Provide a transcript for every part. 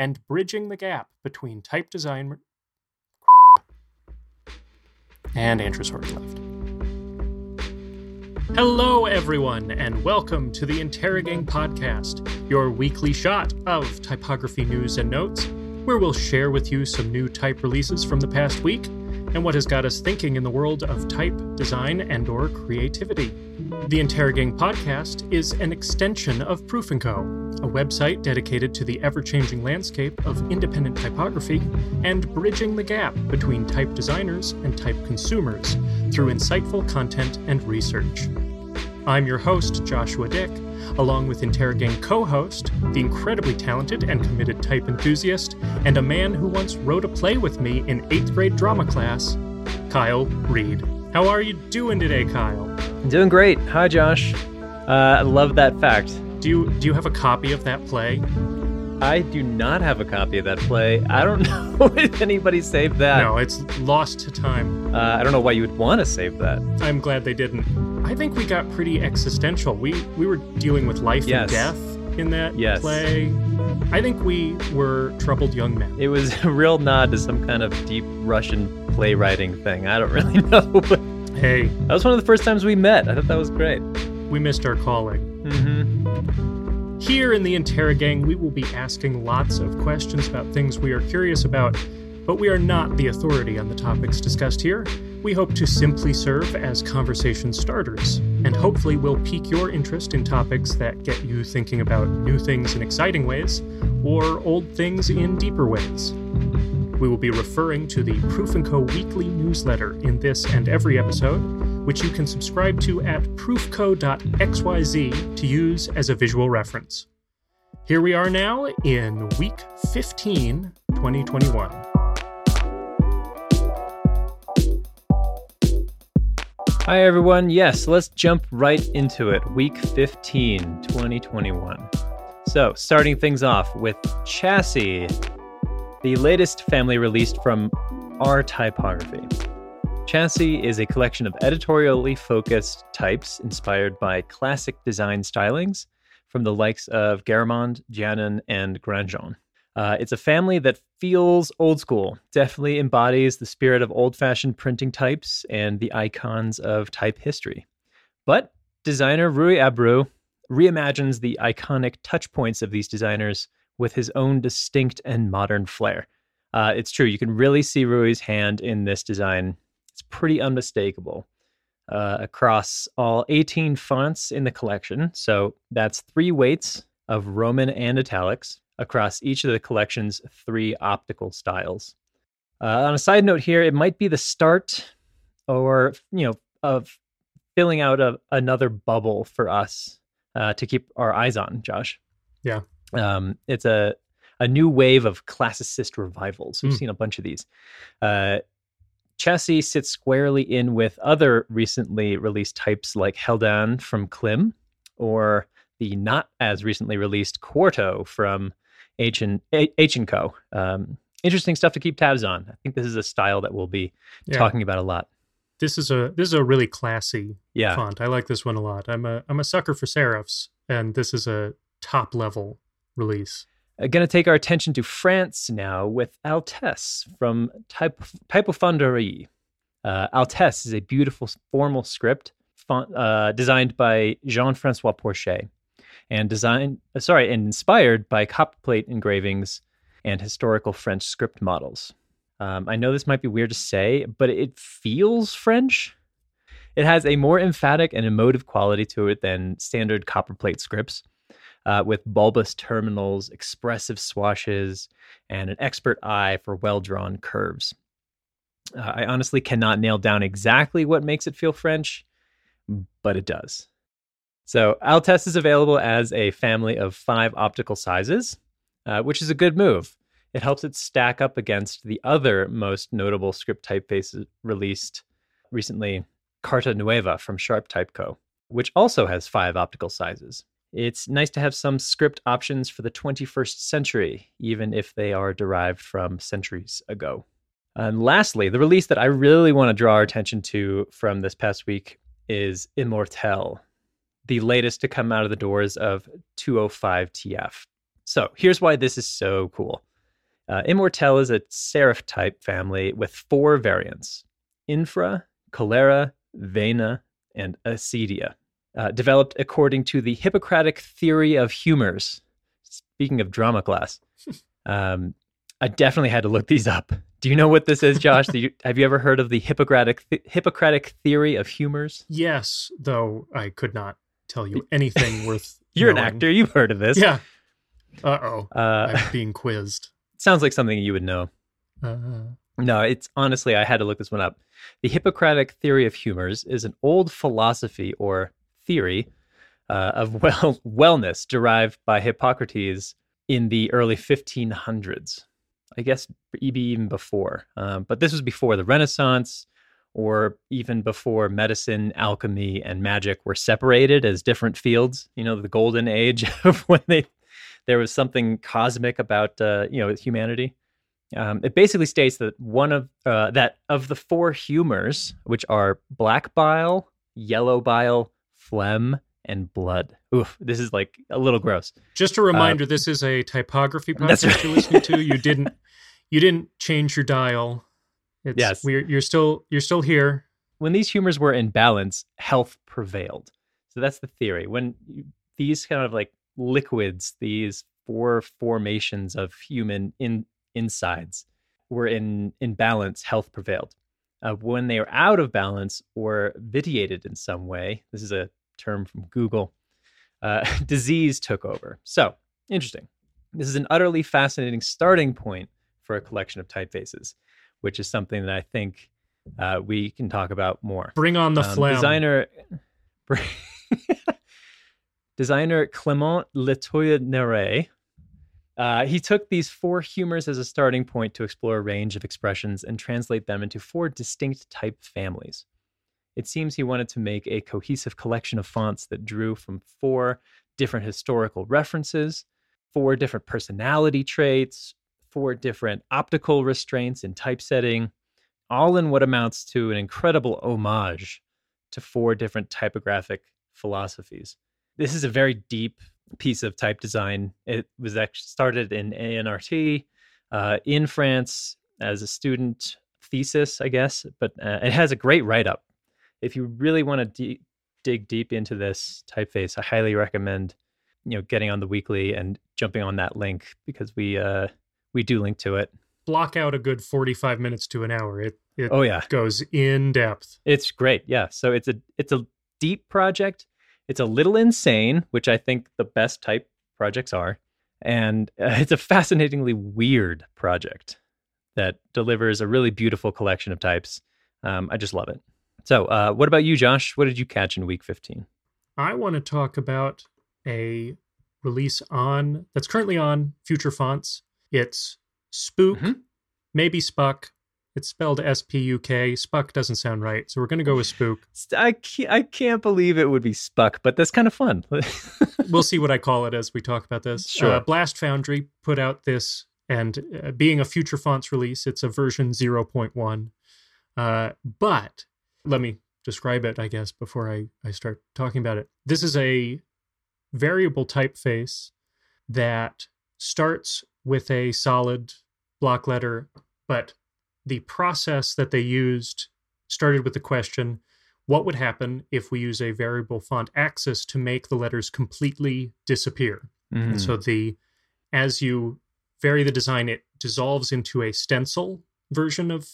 and bridging the gap between type design and Andrew's already left. Hello, everyone, and welcome to the Interrogang Podcast, your weekly shot of typography news and notes, where we'll share with you some new type releases from the past week and what has got us thinking in the world of type, design, and/or creativity. The Interrogang podcast is an extension of Proof & Co., a website dedicated to the ever-changing landscape of independent typography and bridging the gap between type designers and type consumers through insightful content and research. I'm your host, Joshua Dick, along with Interrogang co host, the incredibly talented and committed type enthusiast, and a man who once wrote a play with me in eighth grade drama class, Kyle Reed. How are you doing today, Kyle? Doing great. Hi, Josh. Uh, I love that fact. Do you do you have a copy of that play? I do not have a copy of that play. I don't know if anybody saved that. No, it's lost to time. Uh, I don't know why you would want to save that. I'm glad they didn't. I think we got pretty existential. We we were dealing with life Yes. and death in that Yes. play. I think we were troubled young men. It was a real nod to some kind of deep Russian playwriting thing. I don't really know, but Hey, that was one of the first times we met. I thought that was great. we missed our calling. Mm-hmm. Here in the Interrogang, we will be asking lots of questions about things we are curious about, but we are not the authority on the topics discussed here. We hope to simply serve as conversation starters, and hopefully will pique your interest in topics that get you thinking about new things in exciting ways, or old things in deeper ways. We will be referring to the Proof & Co. weekly newsletter in this and every episode, which you can subscribe to at proofco.xyz to use as a visual reference. Here we are now in week 15, 2021. Hi, everyone. Yes, let's jump right into it. Week 15, 2021. So, starting things off with Chassis, the latest family released from R Typography. Chassis is a collection of editorially focused types inspired by classic design stylings from the likes of Garamond, Jannon, and Grandjean. Uh, it's a family that feels old school, definitely embodies the spirit of old fashioned printing types and the icons of type history. But designer Rui Abreu reimagines the iconic touch points of these designers with his own distinct and modern flair. Uh, it's true, you can really see Rui's hand in this design. It's pretty unmistakable. Uh, across all 18 fonts in the collection, so that's three weights of Roman and italics across each of the collection's three optical styles. Uh, on a side note here, it might be the start or, you know, of filling out a, another bubble for us uh, to keep our eyes on, Josh. Yeah. Um, it's a, a new wave of classicist revivals. We've Mm. seen a bunch of these. Uh, Chassis sits squarely in with other recently released types like Heldane from Klim or the not as recently released Quarto from H and H and Co. Um, interesting stuff to keep tabs on. I think this is a style that we'll be Yeah. talking about a lot. This is a this is a really classy Yeah, font. I like this one a lot. I'm a I'm a sucker for serifs, and this is a top level release. going to take our attention to France now with Altesse from Type Typofonderie. Uh, Altesse is a beautiful formal script font, uh, designed by Jean-Francois Porchez and designed, uh, sorry, and inspired by copperplate engravings and historical French script models. Um, I know this might be weird to say, but it feels French. It has a more emphatic and emotive quality to it than standard copperplate scripts uh, with bulbous terminals, expressive swashes, and an expert eye for well drawn curves. Uh, I honestly cannot nail down exactly what makes it feel French, but it does. So, Altesse is available as a family of five optical sizes, uh, which is a good move. It helps it stack up against the other most notable script typefaces released recently, Carta Nueva from Sharp Type Co., which also has five optical sizes. It's nice to have some script options for the 21st century, even if they are derived from centuries ago. And lastly, the release that I really want to draw our attention to from this past week is Immortel, the latest to come out of the doors of 205 TF. So here's why this is so cool. Uh, Immortel is a serif type family with four variants Infra, Cholera, Vena, and Acedia, uh, developed according to the Hippocratic theory of humors. Speaking of drama class, um, I definitely had to look these up. Do you know what this is, Josh? you, have you ever heard of the Hippocratic th- Hippocratic theory of humors? Yes, though I could not tell you anything worth. You're knowing. an actor. You've heard of this. Yeah. Uh oh. Uh, I'm being quizzed. sounds like something you would know. Uh, No, it's honestly, I had to look this one up. The Hippocratic theory of humors is an old philosophy or theory uh, of well wellness derived by Hippocrates in the early 1500s. I guess maybe even before, um, but this was before the Renaissance, or even before medicine, alchemy, and magic were separated as different fields. You know, the golden age of when they there was something cosmic about uh, you know humanity. Um, it basically states that one of uh, that of the four humors, which are black bile, yellow bile, phlegm, and blood. Oof, this is like a little gross. just a reminder: this is a typography podcast right. you're listening to. You didn't, you didn't change your dial. It's, Yes. we're, you're still, you're still here. When these humors were in balance, health prevailed. So that's the theory. When you, these kind of like liquids, these four formations of human in insides were in in balance, health prevailed. Uh, when they are out of balance or vitiated in some way, this is a term from Google, uh, disease took over. So interesting. This is an utterly fascinating starting point for a collection of typefaces, which is something that I think uh, we can talk about more. Bring on the Um, phlegm. Designer, designer Clement Letourneur. Uh, he took these four humors as a starting point to explore a range of expressions and translate them into four distinct type families. It seems he wanted to make a cohesive collection of fonts that drew from four different historical references, four different personality traits, four different optical restraints in typesetting, all in what amounts to an incredible homage to four different typographic philosophies. This is a very deep piece of type design. It was actually started in ANRT uh, in France as a student thesis, I guess, but uh, it has a great write up. If you really want to de- dig deep into this typeface, I highly recommend you know getting on the weekly and jumping on that link because we uh, we do link to it. Block out a good 45 minutes to an hour. It, it Oh yeah, goes in depth. It's great. Yeah. So it's a it's a deep project. It's a little insane, which I think the best type projects are, and uh, it's a fascinatingly weird project that delivers a really beautiful collection of types. Um, I just love it. So, uh, what about you, Josh? What did you catch in week fifteen? I want to talk about a release on that's currently on Future Fonts. It's Spook, Mhm. maybe Spuck. It's spelled S P U K. Spuck doesn't sound right, so we're going to go with Spook. I can't, I can't believe it would be Spuck, but that's kind of fun. we'll see what I call it as we talk about this. Sure. Uh, Blast Foundry put out this, and uh, being a Future Fonts release, it's a version 0.1. Uh, but let me describe it, I guess, before I, I start talking about it. This is a variable typeface that starts with a solid block letter, but the process that they used started with the question what would happen if we use a variable font axis to make the letters completely disappear? Mm. And so the as you vary the design, it dissolves into a stencil version of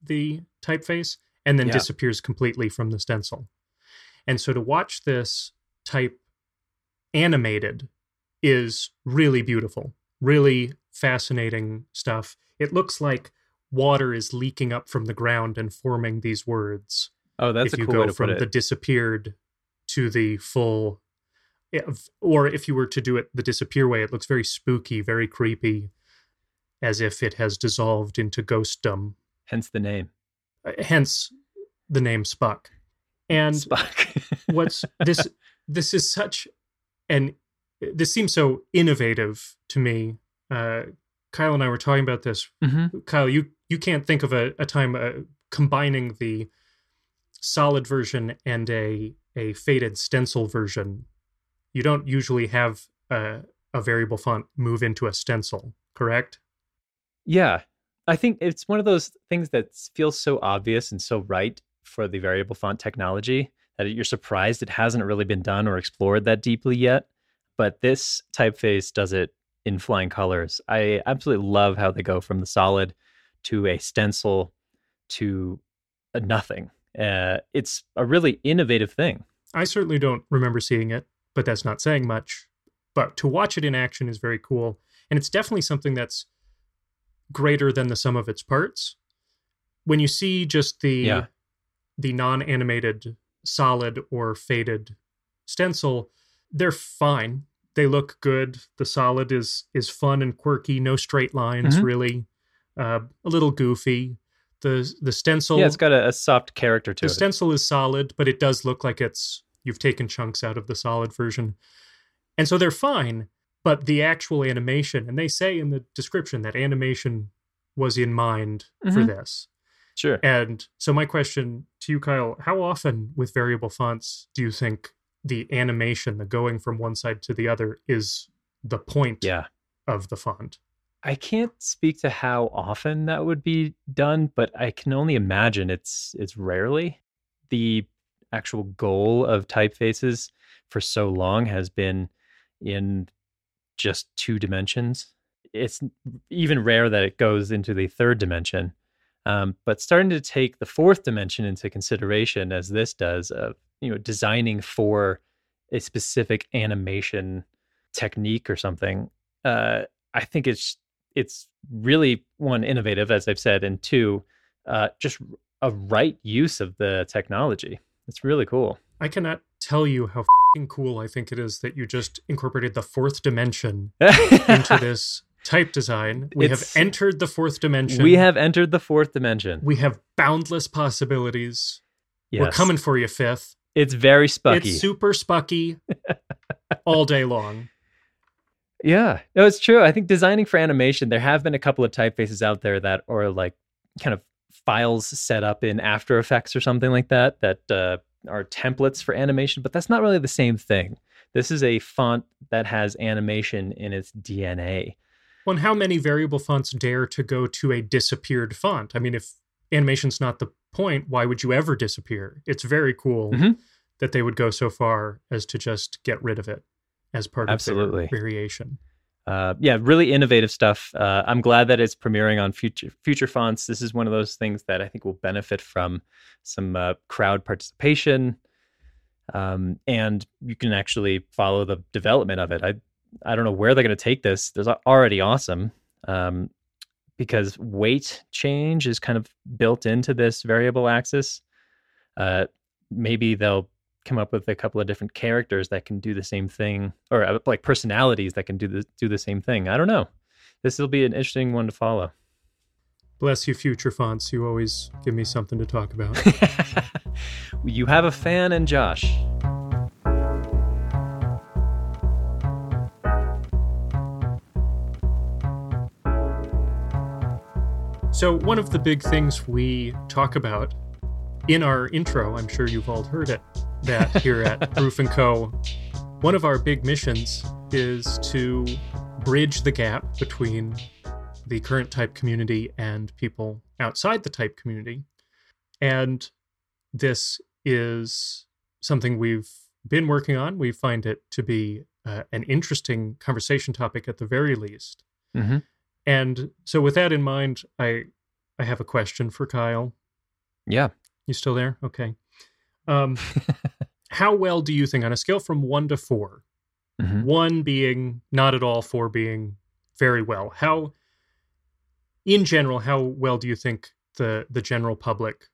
the typeface and then Yeah. disappears completely from the stencil. And so to watch this type animated is really beautiful, really fascinating stuff. It looks like water is leaking up from the ground and forming these words oh, that's if a you cool go from the disappeared to the full if- or if you were to do it the disappear way it looks very spooky very creepy as if it has dissolved into ghostdom Hence the name Uh, hence the name spuck and Spuck. what's this this is such an this seems so innovative to me uh kyle and i were talking about this Mhm. Kyle, you you can't think of a, a time uh, combining the solid version and a a faded stencil version. You don't usually have a, a variable font move into a stencil, correct? Yeah. I think it's one of those things that feels so obvious and so right for the variable font technology that you're surprised it hasn't really been done or explored that deeply yet. But this typeface does it in flying colors. I absolutely love how they go from the solid to a stencil to a nothing. Uh, it's a really innovative thing. I certainly don't remember seeing it, but that's not saying much. But to watch it in action is very cool. And it's definitely something that's greater than the sum of its parts. When you see just the Yeah. the non-animated solid or faded stencil, they're fine. They look good. The solid is is fun and quirky, no straight lines Mhm. really. Uh, a little goofy. The the stencil yeah, it's got a, a soft character to the it. The stencil is solid, but it does look like it's you've taken chunks out of the solid version. And so they're fine, but the actual animation, and they say in the description that animation was in mind for Mhm. this. Sure. And so my question to you, Kyle, how often with variable fonts do you think the animation, the going from one side to the other, is the point Yeah. of the font? I can't speak to how often that would be done, but I can only imagine it's it's rarely. The actual goal of typefaces for so long has been in just two dimensions. It's even rare that it goes into the third dimension. Um, but starting to take the fourth dimension into consideration, as this does, of you know designing for a specific animation technique or something, uh, I think it's it's really one innovative, as I've said, and two, uh, just a right use of the technology. It's really cool. I cannot tell you how fing cool I think it is that you just incorporated the fourth dimension into this type design. We It's- have entered the fourth dimension. we have entered the fourth dimension. we have boundless possibilities. We're coming for you, fifth. It's very spucky. It's super spucky all day long. Yeah, no, it's true. I think designing for animation, there have been a couple of typefaces out there that are like kind of files set up in After Effects or something like that that uh, are templates for animation, but that's not really the same thing. This is a font that has animation in its DNA. Well, and how many variable fonts dare to go to a disappeared font? I mean, if animation's not the point, why would you ever disappear? It's very cool Mhm. that they would go so far as to just get rid of it as part Absolutely. of their variation. Uh, yeah, really innovative stuff. Uh, I'm glad that it's premiering on future future fonts. This is one of those things that I think will benefit from some uh, crowd participation, um, and you can actually follow the development of it. I I don't know where they're going to take this. There's already awesome um, because weight change is kind of built into this variable axis. Uh, maybe they'll come up with a couple of different characters that can do the same thing or uh, like personalities that can do the do the same thing. I don't know. This will be an interesting one to follow. Bless you, future fonts. You always give me something to talk about. you have a fan and Josh. So, one of the big things we talk about in our intro, I'm sure you've all heard it, that here at Proof and Co., one of our big missions is to bridge the gap between the current type community and people outside the type community. And this is something we've been working on. We find it to be uh, an interesting conversation topic at the very least. Mhm. And so, with that in mind, I I have a question for Kyle. Yeah. You still there? Okay. Um, how well do you think, on a scale from one to 4 Mhm. one being not at all, four being very well, how, in general, how well do you think the the general public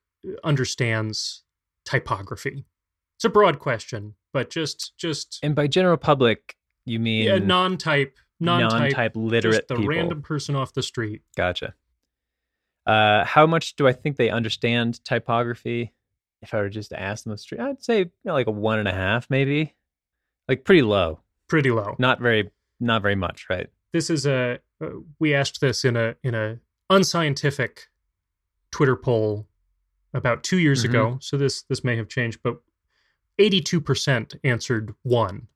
understands typography? It's a broad question, but just just And by general public, you mean yeah, non-type, non-type, non-type literate just the people. random person off the street. Gotcha. Uh, how much do I think they understand typography? If I were just to ask them on the street, I'd say you know, like a one and a half, maybe, like pretty low. Pretty low. Not very, not very much, right? this is a uh, we asked this in a in a unscientific Twitter poll about two years Mhm. ago. So this this may have changed, but eighty two percent answered one.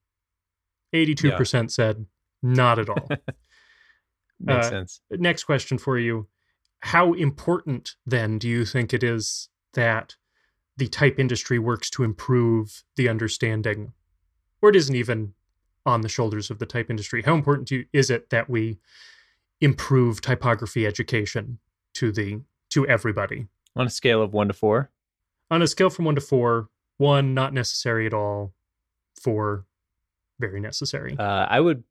Eighty two percent said not at all. Makes Uh, sense. Next question for you. How important then do you think it is that the type industry works to improve the understanding, or it isn't even on the shoulders of the type industry? How important do you, is it that we improve typography education to the to everybody? On a scale of one to four, On a scale from one to four, one not necessary at all, four very necessary. uh, I would,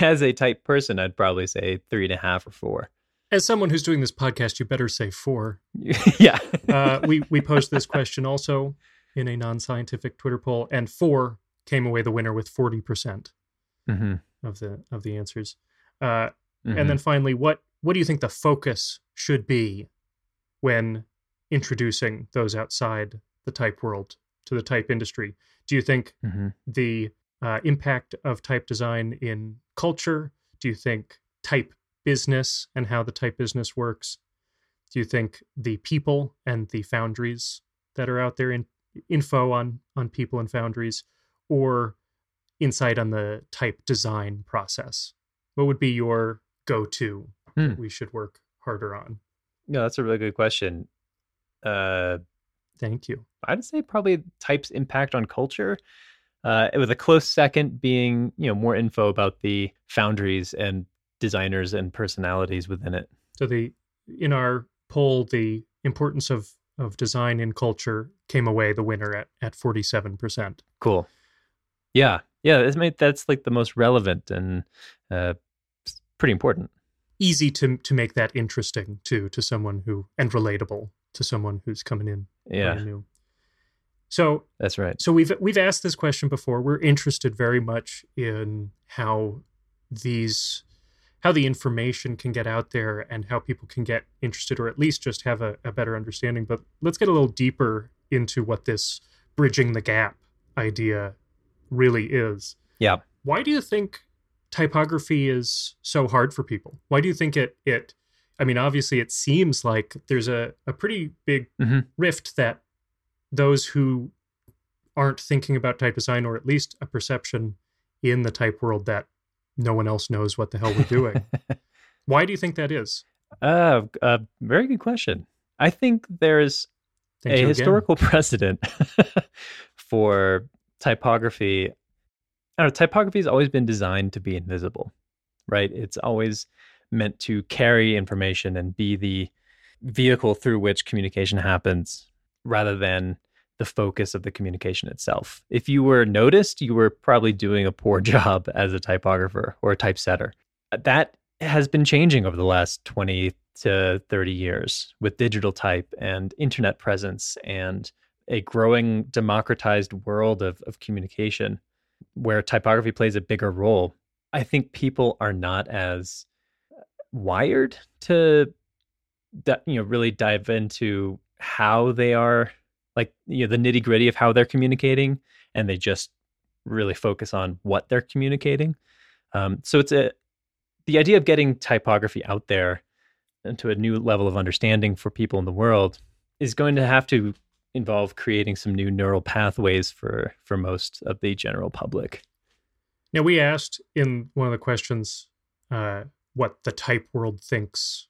as a type person, I'd probably say three and a half or four. As someone who's doing this podcast, you better say four. yeah. uh, we we posed this question also in a non-scientific Twitter poll, and four came away the winner with forty percent hmm of the of the answers. Uh, Mm-hmm. And then finally, what what do you think the focus should be when introducing those outside the type world to the type industry? Do you think hmm the uh, impact of type design in culture? Do you think type business and how the type business works? Do you think the people and the foundries that are out there in info on on people and foundries, or insight on the type design process? What would be your go-to Hmm. that we should work harder on? No, that's a really good question. Uh, Thank you. I'd say probably types impact on culture, uh, with a close second being you know more info about the foundries and designers and personalities within it. So the in our poll, the importance of of design in culture came away the winner at at forty seven percent. Cool. Yeah, yeah. That's made, that's like the most relevant and uh, pretty important. Easy to to make that interesting too to someone who and relatable to someone who's coming in Yeah, new. So that's right. so we've we've asked this question before. We're interested very much in how these how the information can get out there and how people can get interested or at least just have a, a better understanding. But let's get a little deeper into what this bridging the gap idea really is. Yeah. Why do you think typography is so hard for people? Why do you think it it I mean obviously it seems like there's a, a pretty big Mhm. rift that those who aren't thinking about type design or at least a perception in the type world that no one else knows what the hell we're doing. Why do you think that is? uh, uh, very good question. I think there's Thank a you again. historical precedent for typography. I don't know, typography has always been designed to be invisible, right? It's always meant to carry information and be the vehicle through which communication happens rather than the focus of the communication itself. If you were noticed, you were probably doing a poor job as a typographer or a typesetter. Uh, that has been changing over the last 20 to 30 years with digital type and internet presence and a growing democratized world of, of communication where typography plays a bigger role. I think people are not as uh, wired to that you know really dive into how they are like you know the nitty gritty of how they're communicating and they just really focus on what they're communicating. Um, so it's a the idea of getting typography out there into a new level of understanding for people in the world is going to have to involve creating some new neural pathways for for most of the general public. Now we asked in one of the questions uh, what the type world thinks,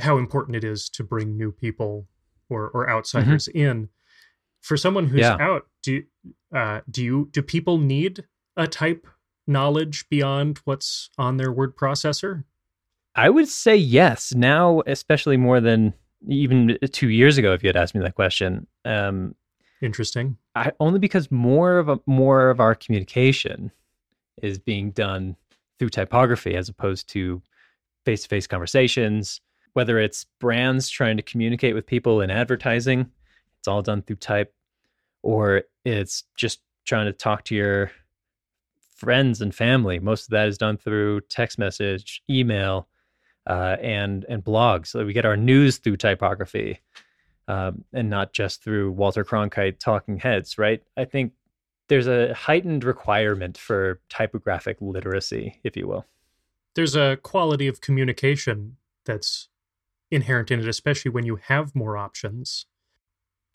how important it is to bring new people or or outsiders in. For someone who's Yeah. out, do uh, do you do people need a type knowledge beyond what's on their word processor? I would say yes. Now, especially more than even two years ago, if you had asked me that question, um, Interesting. I, only because more of a, more of our communication is being done through typography as opposed to face to face conversations. Whether it's brands trying to communicate with people in advertising, it's all done through type, or it's just trying to talk to your friends and family. Most of that is done through text message, email, uh, and and blogs. So we get our news through typography, um, and not just through Walter Cronkite talking heads. Right? I think there's a heightened requirement for typographic literacy, if you will. There's a quality of communication that's inherent in it, especially when you have more options.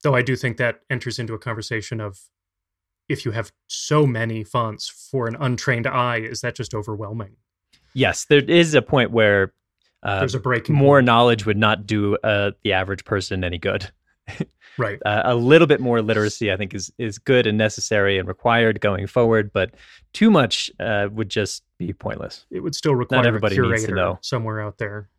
Though I do think that enters into a conversation of if you have so many fonts for an untrained eye, is that just overwhelming? yes, there is a point where uh, There's a breaking more point. knowledge would not do uh, the average person any good. right. Uh, a little bit more literacy, I think, is is good and necessary and required going forward. But too much uh, would just be pointless. It would still require everybody a needs to curator know. somewhere out there.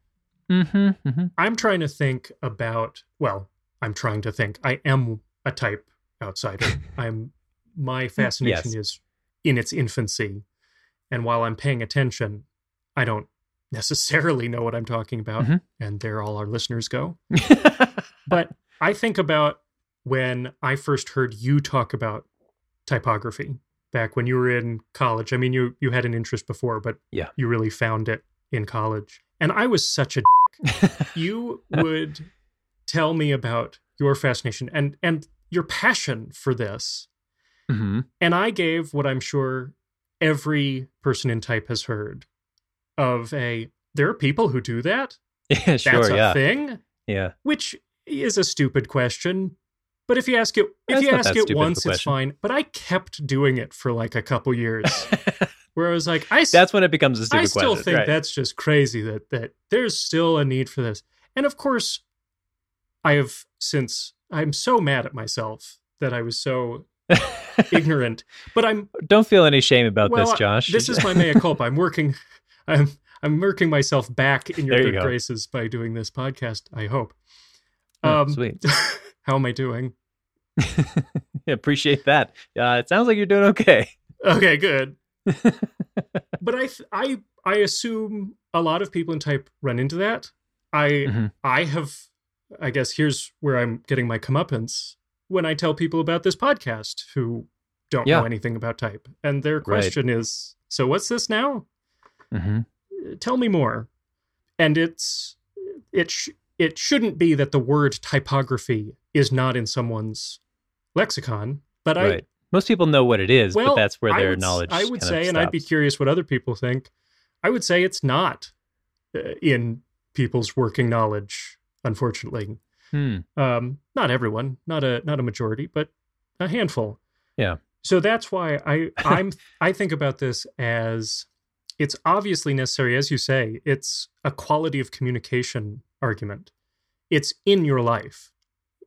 Mm-hmm, mm-hmm. I'm trying to think about. Well, I'm trying to think. I am a type outsider. I'm. My fascination Yes. is in its infancy, and while I'm paying attention, I don't necessarily know what I'm talking about. Mhm. And there, all our listeners go. But I think about when I first heard you talk about typography back when you were in college. I mean, you you had an interest before, but Yeah. you really found it in college. And I was such a dick, you would tell me about your fascination and and your passion for this. hmm And I gave what I'm sure every person in type has heard of a there are people who do that. Yeah, sure. That's a yeah. thing Yeah. which is a stupid question. But if you ask it, if That's you ask it once, it's fine. But I kept doing it for like a couple years, where I was like, I That's when it becomes a stupid I still question. think right. that's just crazy that that there's still a need for this. And of course, I have since I'm so mad at myself that I was so ignorant. But I'm Don't feel any shame about well, this, Josh. This is my mea culpa. I'm working. I'm I'm working myself back in your you good go. graces by doing this podcast. I hope. Oh, Um, sweet. How am I doing? Appreciate that. Uh, it sounds like you're doing okay. Okay, good. but I, th- I, I assume a lot of people in type run into that. I, Mhm. I have. I guess here's where I'm getting my comeuppance when I tell people about this podcast who don't Yeah. know anything about type, and their question is, "So what's this now? hmm Tell me more." And it's it sh- it shouldn't be that the word typography is not in someone's lexicon, but I Right. Most people know what it is, well, but that's where I their would s- knowledge. I would say, and I'd be curious what other people think. I would say it's not uh, in people's working knowledge, unfortunately. Hmm. Um, not everyone, not a not a majority, but a handful. Yeah. So that's why I I'm I think about this as it's obviously necessary, as you say. It's a quality of communication argument. It's in your life.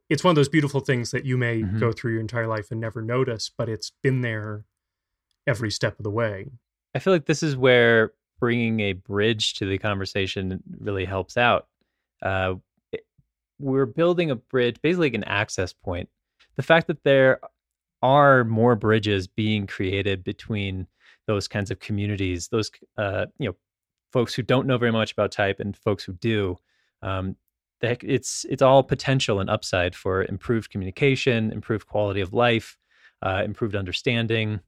It's one of those beautiful things that you may Mhm. go through your entire life and never notice, but it's been there every step of the way. I feel like this is where bringing a bridge to the conversation really helps out. Uh, we're building a bridge, basically like an access point. The fact that there are more bridges being created between those kinds of communities, those uh, you know folks who don't know very much about type and folks who do, um, that it's it's all potential and upside for improved communication, improved quality of life, uh, improved understanding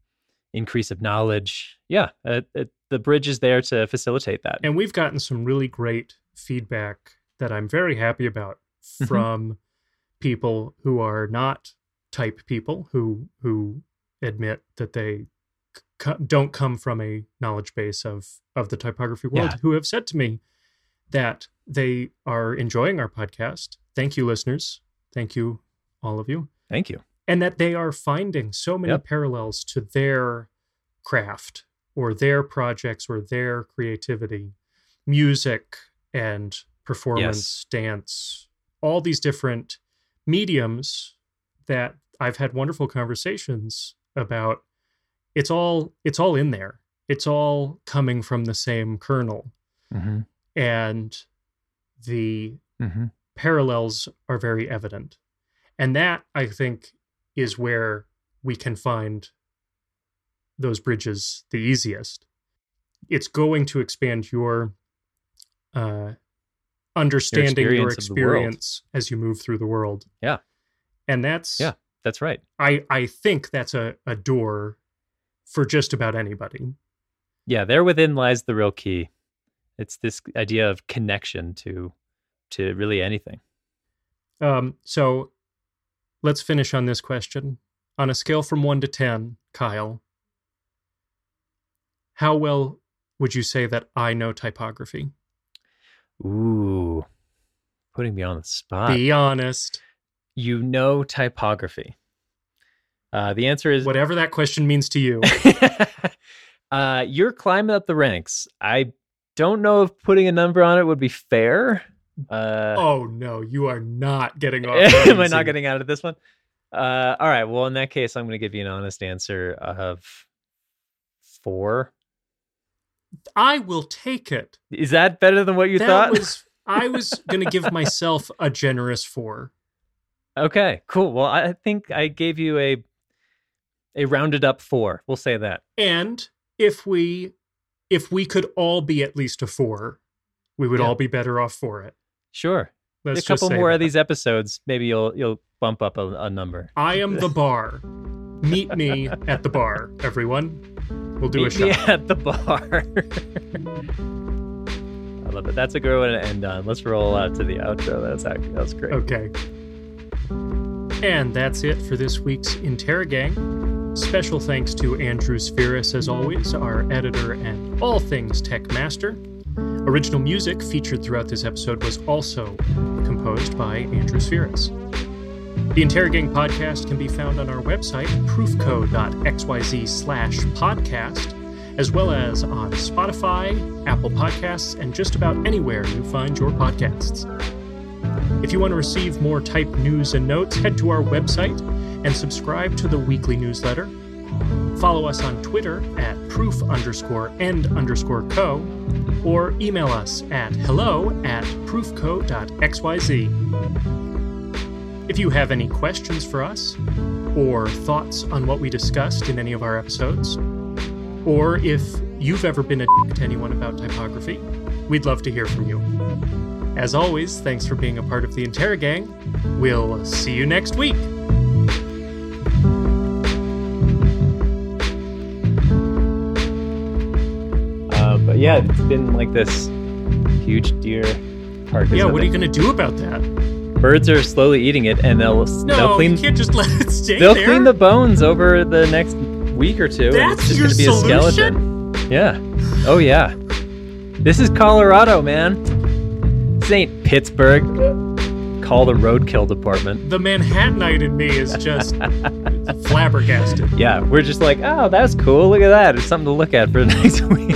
increase of knowledge. Yeah, uh, it, the bridge is there to facilitate that. And we've gotten some really great feedback that I'm very happy about Mhm. from people who are not type people who who admit that they c- don't come from a knowledge base of of the typography world Yeah. who have said to me that they are enjoying our podcast. Thank you listeners. Thank you all of you. Thank you. and that they are finding so many Yep. parallels to their craft or their projects or their creativity music and performance dance all these different mediums that i've had wonderful conversations about it's all it's all in there it's all coming from the same kernel Mm-hmm. and the Mm-hmm. parallels are very evident. And that, I think, is where we can find those bridges the easiest. It's going to expand your uh, understanding, your experience world. experience as you move through the world. Yeah. And that's, Yeah. That's right. I, I think that's a, a door for just about anybody. Yeah, there within lies the real key. It's this idea of connection to to really anything. Um, so let's finish on this question. On a scale from one to 10, Kyle, how well would you say that I know typography? Ooh, putting me on the spot. Be honest. you know typography. Uh, the answer is Whatever that question means to you. uh, you're climbing up the ranks. I don't know if putting a number on it would be fair. Uh, oh no, you are not getting off. am I not getting out of this one? Uh, all right. Well, in that case, I'm going to give you an honest answer of four. I will take it. Is that better than what you that thought? was. I was going to give myself a generous four. okay, cool. Well, I think I gave you a a rounded up four. We'll say that. And if we, if we could all be at least a four, we would Yeah. all be better off for it. Sure. Let's a couple more that. of these episodes, maybe you'll you'll bump up a, a number. I am the bar. Meet me at the bar, everyone. We'll do Meet a me at the bar. I love it. That's a good one to end on. Let's roll out to the outro. That's actually that's great. Okay. And that's it for this week's Interrogang. Special thanks to Andrew Spheris, as always, our editor and all things tech master. Original music featured throughout this episode was also composed by Andrew Spheris. The Interrogang podcast can be found on our website, proofco.xyz slash podcast, as well as on Spotify, Apple Podcasts, and just about anywhere you find your podcasts. If you want to receive more type news and notes, head to our website and subscribe to the weekly newsletter. Follow us on Twitter at proof underscore end underscore co, or email us at hello at proofco.xyz. If you have any questions for us, or thoughts on what we discussed in any of our episodes, or if you've ever been a dick to anyone about typography, we'd love to hear from you. As always, thanks for being a part of the Interrogang. We'll see you next week. Yeah, it's been like this huge deer carcass. Yeah, what are you going to do about that? Birds are slowly eating it, and they'll No, they'll clean you can't just let it stay they'll there. clean the bones over the next week or two. and That's it's just your gonna be a solution? skeleton. Yeah. Oh yeah. This is Colorado, man. This ain't Pittsburgh. Call the roadkill department. the Manhattanite in me is just flabbergasted. Yeah, we're just like, oh, that's cool. Look at that. It's something to look at for the next week.